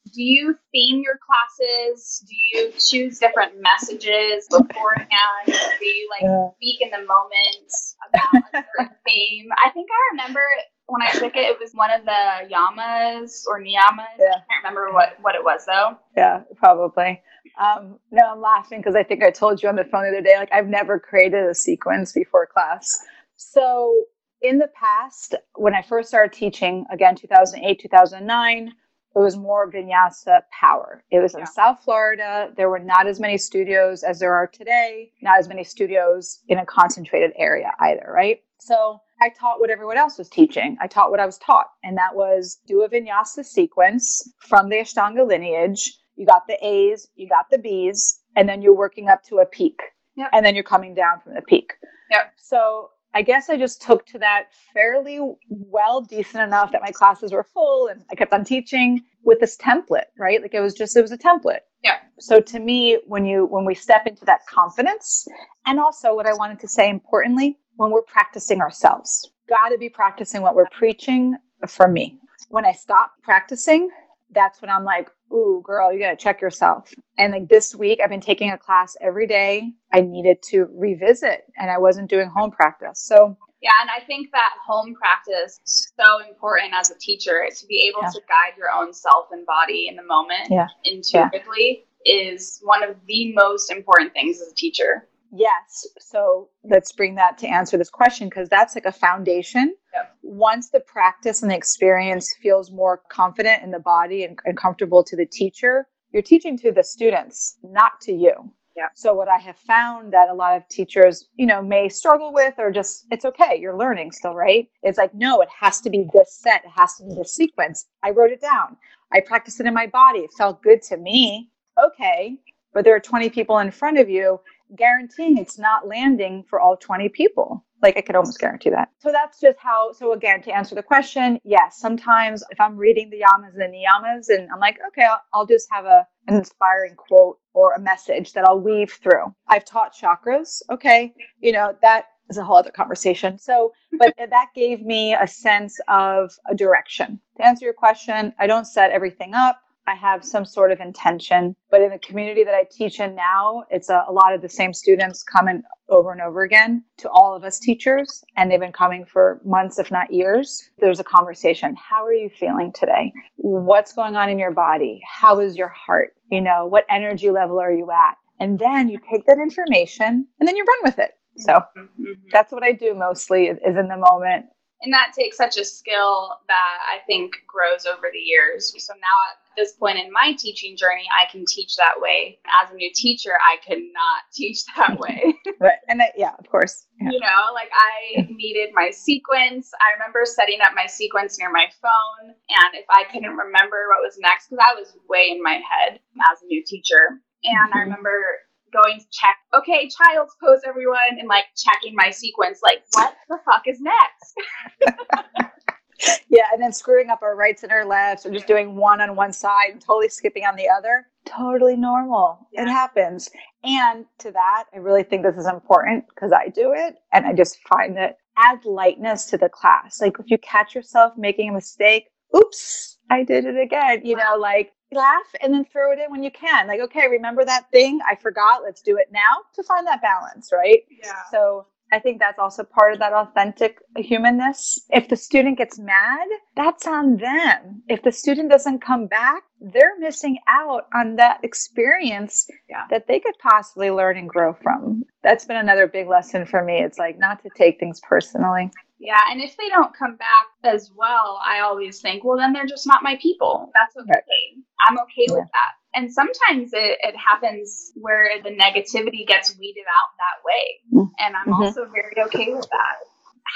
do you theme your classes? Do you choose different messages beforehand? Do you like yeah. speak in the moment about a certain theme? I think I remember when I took it, it was one of the yamas or niyamas. Yeah. I can't remember what, what it was though. Yeah, probably. Um, no, I'm laughing because I think I told you on the phone the other day, like I've never created a sequence before class. So in the past, when I first started teaching, again, 2008, 2009, it was more vinyasa power. It was in yeah. South Florida. There were not as many studios as there are today, not as many studios in a concentrated area either, right? So I taught what everyone else was teaching. I taught what I was taught, and that was do a vinyasa sequence from the Ashtanga lineage. You got the A's, you got the B's, and then you're working up to a peak. Yep. And then you're coming down from the peak. Yep. So I guess I just took to that fairly well, decent enough that my classes were full and I kept on teaching with this template, right? Like it was just, it was a template. Yeah. So to me, when you, when we step into that confidence, and also what I wanted to say importantly, when we're practicing ourselves, got to be practicing what we're preaching for me. When I stop practicing, that's when I'm like, ooh, girl, you got to check yourself. And like this week, I've been taking a class every day. I needed to revisit and I wasn't doing home practice. So, yeah, and I think that home practice is so important as a teacher to be able yeah. to guide your own self and body in the moment yeah. intuitively yeah. is one of the most important things as a teacher. Yes. So let's bring that to answer this question because that's like a foundation. Yep. Once the practice and the experience feels more confident in the body and, and comfortable to the teacher, you're teaching to the students, not to you. Yeah. So what I have found that a lot of teachers, you know, may struggle with or just it's okay, you're learning still, right? It's like no, it has to be this set, it has to be this sequence. I wrote it down. I practiced it in my body. It felt good to me. Okay, but there are 20 people in front of you guaranteeing it's not landing for all 20 people. Like I could almost guarantee that. So that's just how. So again, to answer the question, yes, sometimes if I'm reading the yamas and the niyamas, and I'm like, okay, I'll, I'll just have a an inspiring quote or a message that I'll weave through. I've taught chakras. Okay, you know that is a whole other conversation. So, but that gave me a sense of a direction. To answer your question, I don't set everything up. I have some sort of intention. But in the community that I teach in now, it's a, a, lot of the same students coming over and over again to all of us teachers, and they've been coming for months, if not years. There's a conversation. How are you feeling today? What's going on in your body? How is your heart? You know, what energy level are you at? And then you take that information and then you run with it. So mm-hmm. that's what I do mostly is in the moment and that takes such a skill that I think grows over the years. So now this point in my teaching journey, I can teach that way. As a new teacher, I could not teach that way. right. And I, yeah, of course. Yeah. You know, like I needed my sequence. I remember setting up my sequence near my phone. And if I couldn't remember what was next, because I was way in my head as a new teacher. And mm-hmm. I remember going to check, okay, child's pose, everyone, and like checking my sequence, like, what the fuck is next? yeah, and then screwing up our rights and our lefts, or just doing one on one side and totally skipping on the other. Totally normal. Yeah. It happens. And to that, I really think this is important because I do it and I just find that add lightness to the class. Like if you catch yourself making a mistake, oops, I did it again. You know, like laugh and then throw it in when you can. Like, okay, remember that thing? I forgot. Let's do it now to find that balance, right? Yeah. So I think that's also part of that authentic humanness. If the student gets mad, that's on them. If the student doesn't come back, they're missing out on that experience yeah. that they could possibly learn and grow from. That's been another big lesson for me. It's like not to take things personally. Yeah, and if they don't come back as well, I always think, well, then they're just not my people. That's okay. I'm okay yeah. with that. And sometimes it, it happens where the negativity gets weeded out that way. Mm. And I'm mm-hmm. also very okay with that.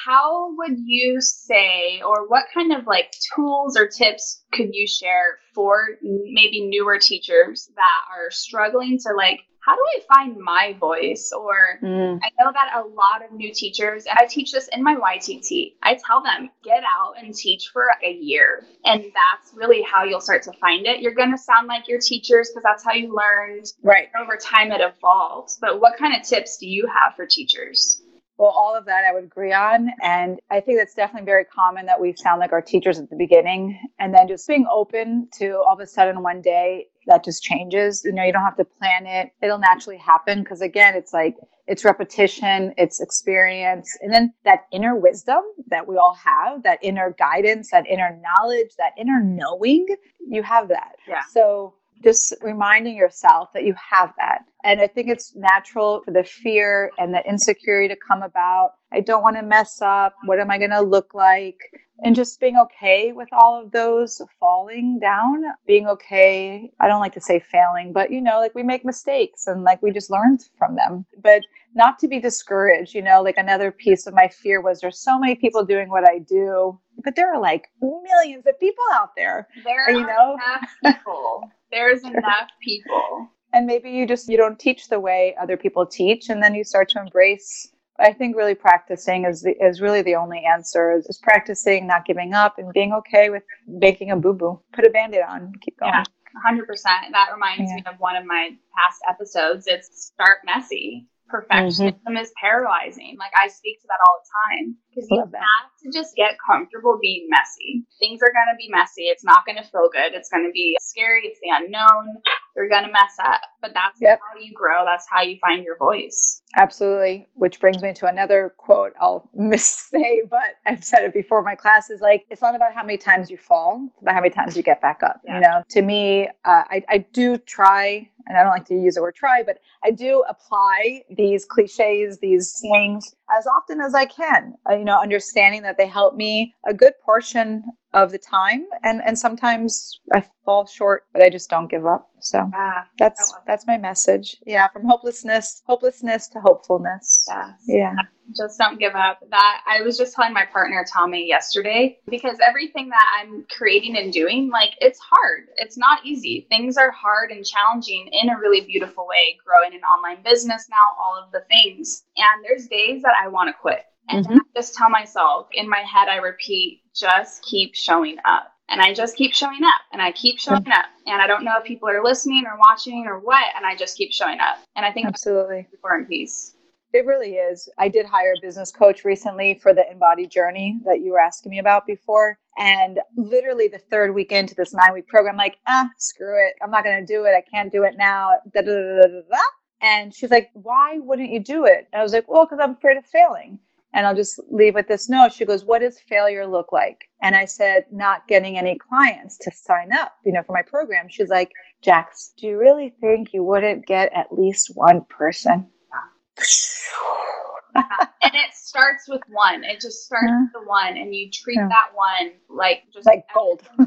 How would you say, or what kind of like tools or tips could you share for maybe newer teachers that are struggling to like how do I find my voice? Or mm. I know that a lot of new teachers, and I teach this in my YTT, I tell them, get out and teach for a year. And that's really how you'll start to find it. You're going to sound like your teachers because that's how you learned. Right. Over time, it evolves. But what kind of tips do you have for teachers? Well, all of that I would agree on. And I think that's definitely very common that we sound like our teachers at the beginning. And then just being open to all of a sudden one day that just changes. You know, you don't have to plan it, it'll naturally happen. Because again, it's like, it's repetition, it's experience, and then that inner wisdom that we all have, that inner guidance, that inner knowledge, that inner knowing, you have that. Yeah. So just reminding yourself that you have that. And I think it's natural for the fear and the insecurity to come about. I don't want to mess up. What am I going to look like? And just being okay with all of those falling down, being okay. I don't like to say failing, but you know, like we make mistakes and like we just learn from them. But not to be discouraged, you know, like another piece of my fear was there's so many people doing what I do, but there are like millions of people out there. There you know? enough people. There's enough people. And maybe you just you don't teach the way other people teach and then you start to embrace I think really practicing is the, is really the only answer is, is practicing, not giving up, and being okay with making a boo boo. Put a band aid on, keep going. Yeah, 100%. That reminds yeah. me of one of my past episodes. It's start messy perfectionism mm-hmm. is paralyzing. Like I speak to that all the time because you have to just get comfortable being messy. Things are going to be messy. It's not going to feel good. It's going to be scary. It's the unknown. You're going to mess up, but that's yep. how you grow. That's how you find your voice. Absolutely. Which brings me to another quote I'll missay, but I've said it before. My class is like, it's not about how many times you fall, it's about how many times you get back up. Yeah. You know, to me, uh, I, I do try and I don't like to use the word try, but I do apply these cliches, these sayings as often as I can. Uh, you know, understanding that they help me a good portion of the time, and and sometimes I fall short, but I just don't give up. So ah, that's that's my message. Yeah, from hopelessness, hopelessness to hopefulness. Yes. Yeah. Just don't give up. That I was just telling my partner Tommy yesterday because everything that I'm creating and doing, like it's hard. It's not easy. Things are hard and challenging in a really beautiful way. Growing an online business now, all of the things. And there's days that I want to quit. And mm-hmm. I just tell myself in my head, I repeat, just keep showing up. And I just keep showing up and I keep showing up. And I don't know if people are listening or watching or what. And I just keep showing up. And I think absolutely important piece. It really is. I did hire a business coach recently for the embodied journey that you were asking me about before. And literally the third week into this nine week program, like, ah, screw it. I'm not going to do it. I can't do it now. Da, da, da, and she's like, why wouldn't you do it? And I was like, well, because I'm afraid of failing. And I'll just leave with this note. She goes, What does failure look like? And I said, Not getting any clients to sign up, you know, for my program. She's like, Jax, do you really think you wouldn't get at least one person? and it starts with one. It just starts yeah. with the one, and you treat yeah. that one like just like gold.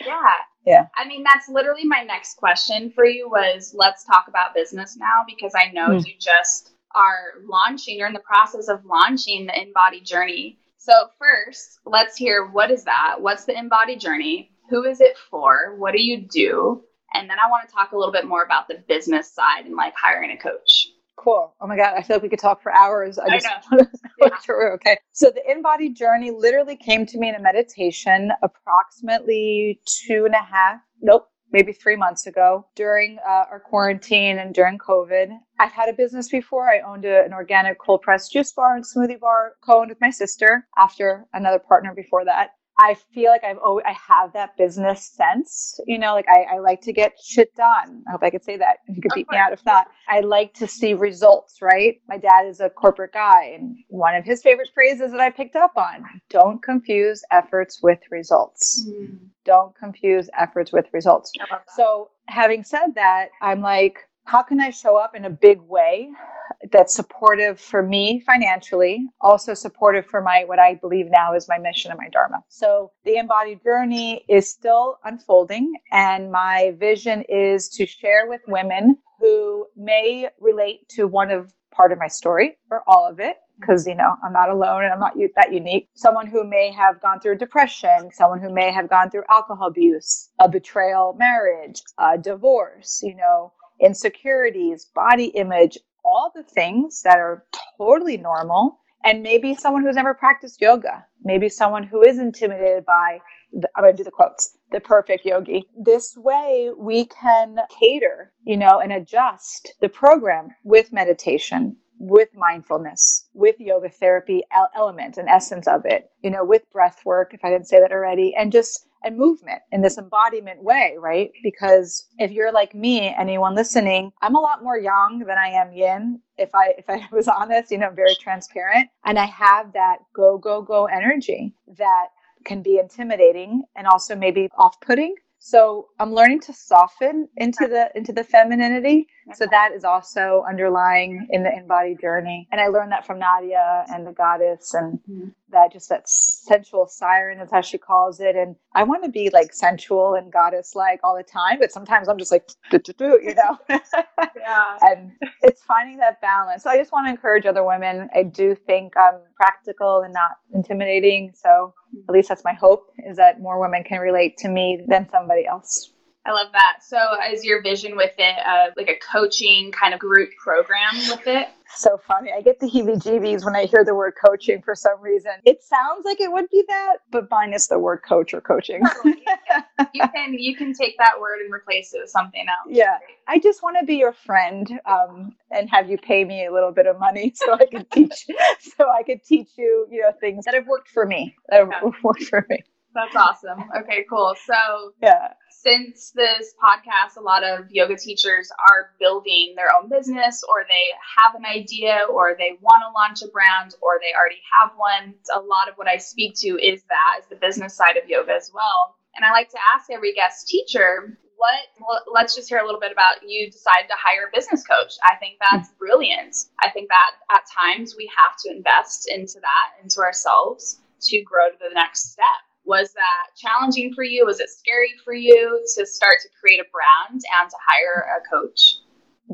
yeah. Yeah. I mean, that's literally my next question for you was let's talk about business now because I know mm. you just are launching, you're in the process of launching the embodied journey. So, first, let's hear what is that? What's the embodied journey? Who is it for? What do you do? And then I want to talk a little bit more about the business side and like hiring a coach. Cool. Oh my God. I feel like we could talk for hours. I just I want to yeah. Okay. So the embodied journey literally came to me in a meditation approximately two and a half, nope, maybe three months ago during uh, our quarantine and during COVID. I've had a business before. I owned a, an organic cold pressed juice bar and smoothie bar co owned with my sister after another partner before that. I feel like I've always, I have that business sense, you know, like I, I like to get shit done. I hope I could say that. You could beat me out if not. I like to see results, right? My dad is a corporate guy, and one of his favorite phrases that I picked up on don't confuse efforts with results. Mm. Don't confuse efforts with results. So, having said that, I'm like, how can I show up in a big way that's supportive for me financially, also supportive for my what I believe now is my mission and my dharma. So the embodied journey is still unfolding and my vision is to share with women who may relate to one of part of my story or all of it because you know i'm not alone and i'm not that unique someone who may have gone through depression someone who may have gone through alcohol abuse a betrayal marriage a divorce you know insecurities body image all the things that are totally normal. And maybe someone who's never practiced yoga, maybe someone who is intimidated by, the, I'm going to do the quotes, the perfect yogi. This way we can cater, you know, and adjust the program with meditation, with mindfulness, with yoga therapy element and essence of it, you know, with breath work, if I didn't say that already, and just and movement in this embodiment way, right? Because if you're like me, anyone listening, I'm a lot more yang than I am yin. If I if I was honest, you know, very transparent, and I have that go go go energy that can be intimidating and also maybe off-putting So I'm learning to soften into the into the femininity. So that is also underlying in the InBody journey. And I learned that from Nadia and the goddess and mm-hmm. that just that sensual siren is how she calls it. And I want to be like sensual and goddess like all the time, but sometimes I'm just like you know. yeah. and it's finding that balance. So I just want to encourage other women. I do think I'm practical and not intimidating. So at least that's my hope is that more women can relate to me than somebody else. I love that. So, is your vision with it uh, like a coaching kind of group program with it? So funny. I get the heebie jeebies when I hear the word coaching for some reason. It sounds like it would be that, but minus the word coach or coaching. you can you can take that word and replace it with something else. Yeah. I just want to be your friend um, and have you pay me a little bit of money so I could teach so I could teach you, you know, things that have worked for me. That have yeah. worked for me. That's awesome. Okay, cool. So yeah, since this podcast, a lot of yoga teachers are building their own business or they have an idea or they want to launch a brand or they already have one. A lot of what I speak to is that, is the business side of yoga as well. And I like to ask every guest teacher, what, well, let's just hear a little bit about you decided to hire a business coach. I think that's brilliant. I think that at times we have to invest into that, into ourselves to grow to the next step was that challenging for you? Was it scary for you to start to create a brand and to hire a coach?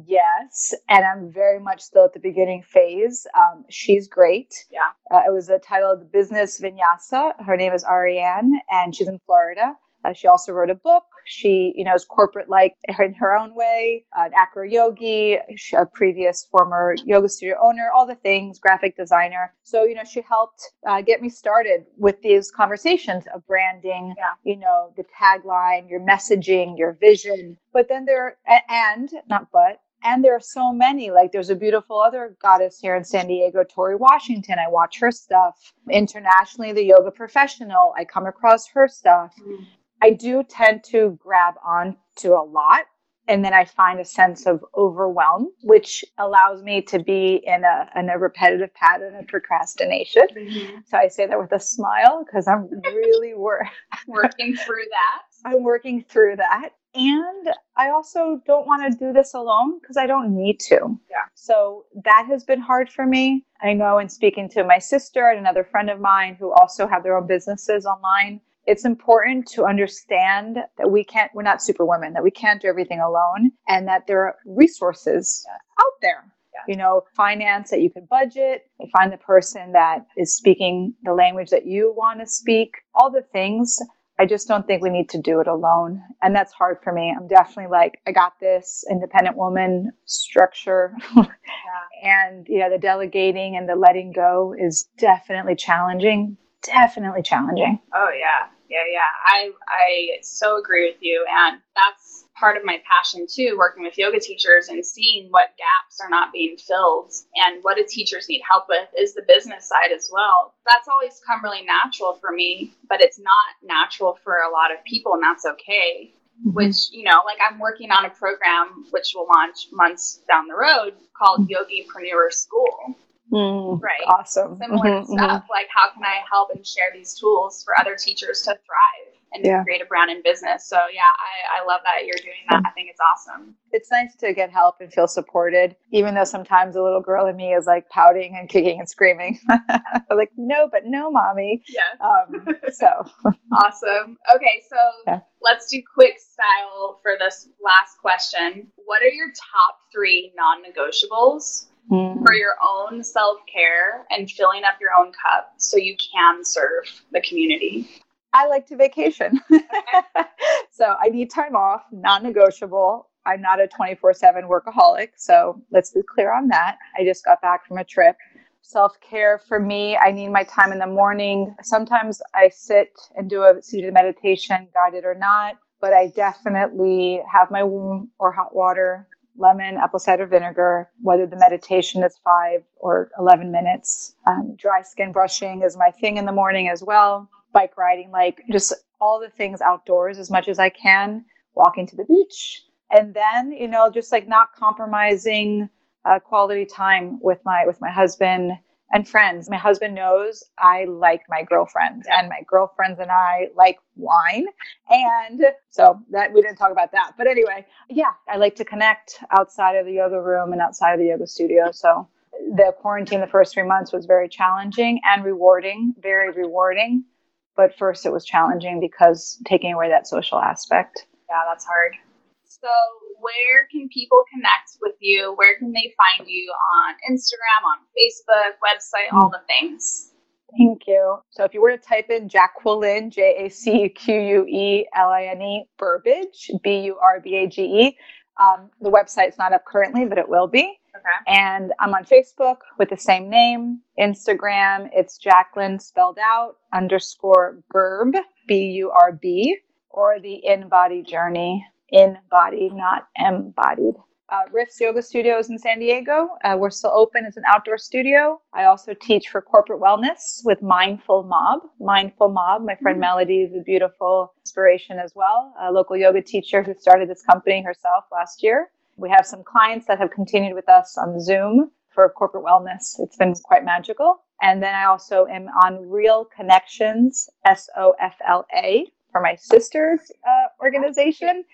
Yes, and I'm very much still at the beginning phase. Um, she's great. Yeah. Uh, it was a title of the business Vinyasa. Her name is Ariane, and she's in Florida. Uh, she also wrote a book. She, you know, is corporate like in her own way, an acro yogi, a previous former yoga studio owner, all the things, graphic designer. So, you know, she helped uh, get me started with these conversations of branding, yeah. you know, the tagline, your messaging, your vision. But then there, and not but, and there are so many. Like there's a beautiful other goddess here in San Diego, Tori Washington. I watch her stuff. Internationally, the yoga professional, I come across her stuff. Mm. I do tend to grab on to a lot and then I find a sense of overwhelm, which allows me to be in a, in a repetitive pattern of procrastination. Mm-hmm. So I say that with a smile because I'm really wor- working through that. I'm working through that. And I also don't want to do this alone because I don't need to. Yeah. So that has been hard for me. I know in speaking to my sister and another friend of mine who also have their own businesses online, it's important to understand that we can't, we're not superwomen, that we can't do everything alone, and that there are resources out there. You know, finance that you can budget, you find the person that is speaking the language that you want to speak, all the things. I just don't think we need to do it alone. And that's hard for me. I'm definitely like, I got this independent woman structure. yeah. And, you know, the delegating and the letting go is definitely challenging. Definitely challenging. Oh, yeah yeah, yeah. I I so agree with you, and that's part of my passion too. Working with yoga teachers and seeing what gaps are not being filled, and what do teachers need help with is the business side as well. That's always come really natural for me, but it's not natural for a lot of people, and that's okay. Mm-hmm. Which you know, like I'm working on a program which will launch months down the road called mm-hmm. Yogipreneur School Mm, right. Awesome. Similar mm-hmm, stuff. Mm-hmm. Like, how can I help and share these tools for other teachers to thrive and yeah. create a brand and business? So, yeah, I, I love that you're doing that. I think it's awesome. It's nice to get help and feel supported, even though sometimes the little girl in me is like pouting and kicking and screaming. Like, no, but no, mommy. Yeah. Um, so awesome. Okay, so yeah. let's do quick style for this last question. What are your top three non negotiables mm. for your own self care and filling up your own cup so you can serve the community? I like to vacation. so I need time off, non negotiable. I'm not a 24 7 workaholic. So let's be clear on that. I just got back from a trip. Self care for me, I need my time in the morning. Sometimes I sit and do a seated meditation, guided or not, but I definitely have my warm or hot water lemon, apple cider vinegar, whether the meditation is five or 11 minutes. Um, dry skin brushing is my thing in the morning as well. Bike riding, like just all the things outdoors as much as I can, walking to the beach. And then, you know, just like not compromising uh, quality time with my with my husband and friends. My husband knows I like my girlfriends, and my girlfriends and I like wine. And so that we didn't talk about that. But anyway, yeah, I like to connect outside of the yoga room and outside of the yoga studio. So the quarantine the first three months was very challenging and rewarding, very rewarding. But first, it was challenging because taking away that social aspect. Yeah, that's hard. So, where can people connect with you? Where can they find you on Instagram, on Facebook, website, all the things? Thank you. So, if you were to type in Jacqueline, J A C Q U E L I N E, Burbage, B U R B A G E, um, the website's not up currently, but it will be. Okay. And I'm on Facebook with the same name. Instagram, it's Jacqueline spelled out underscore Burb, B U R B, or the In Body Journey, in body, not embodied. Uh, Riffs Yoga Studios in San Diego. Uh, we're still open as an outdoor studio. I also teach for corporate wellness with Mindful Mob. Mindful Mob, my friend Melody is a beautiful inspiration as well, a local yoga teacher who started this company herself last year. We have some clients that have continued with us on Zoom for corporate wellness. It's been quite magical. And then I also am on Real Connections, S O F L A, for my sister's uh, organization.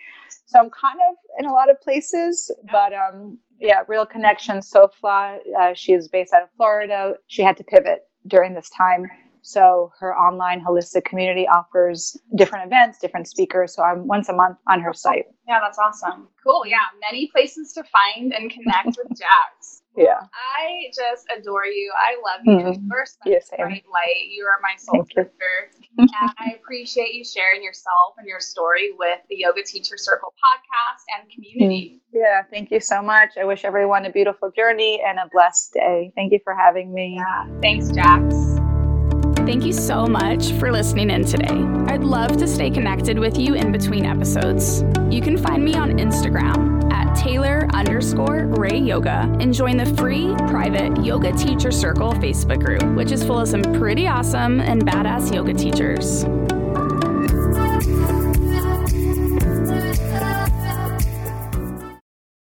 So I'm kind of in a lot of places, but um, yeah, Real Connections, Sofla, uh, she is based out of Florida. She had to pivot during this time. So her online holistic community offers different events, different speakers. So I'm once a month on her site. Yeah, that's awesome. Cool. Yeah, many places to find and connect with Jax. Yeah. I just adore you. I love you. Mhm. You're such Yes, a same. bright light. You are my soul Thank sister. and I appreciate you sharing yourself and your story with the Yoga Teacher Circle podcast and community. Yeah, thank you so much. I wish everyone a beautiful journey and a blessed day. Thank you for having me. Yeah. Thanks, Jax. Thank you so much for listening in today. I'd love to stay connected with you in between episodes. You can find me on Instagram underscore Ray Yoga and join the free private Yoga Teacher Circle Facebook group, which is full of some pretty awesome and badass yoga teachers.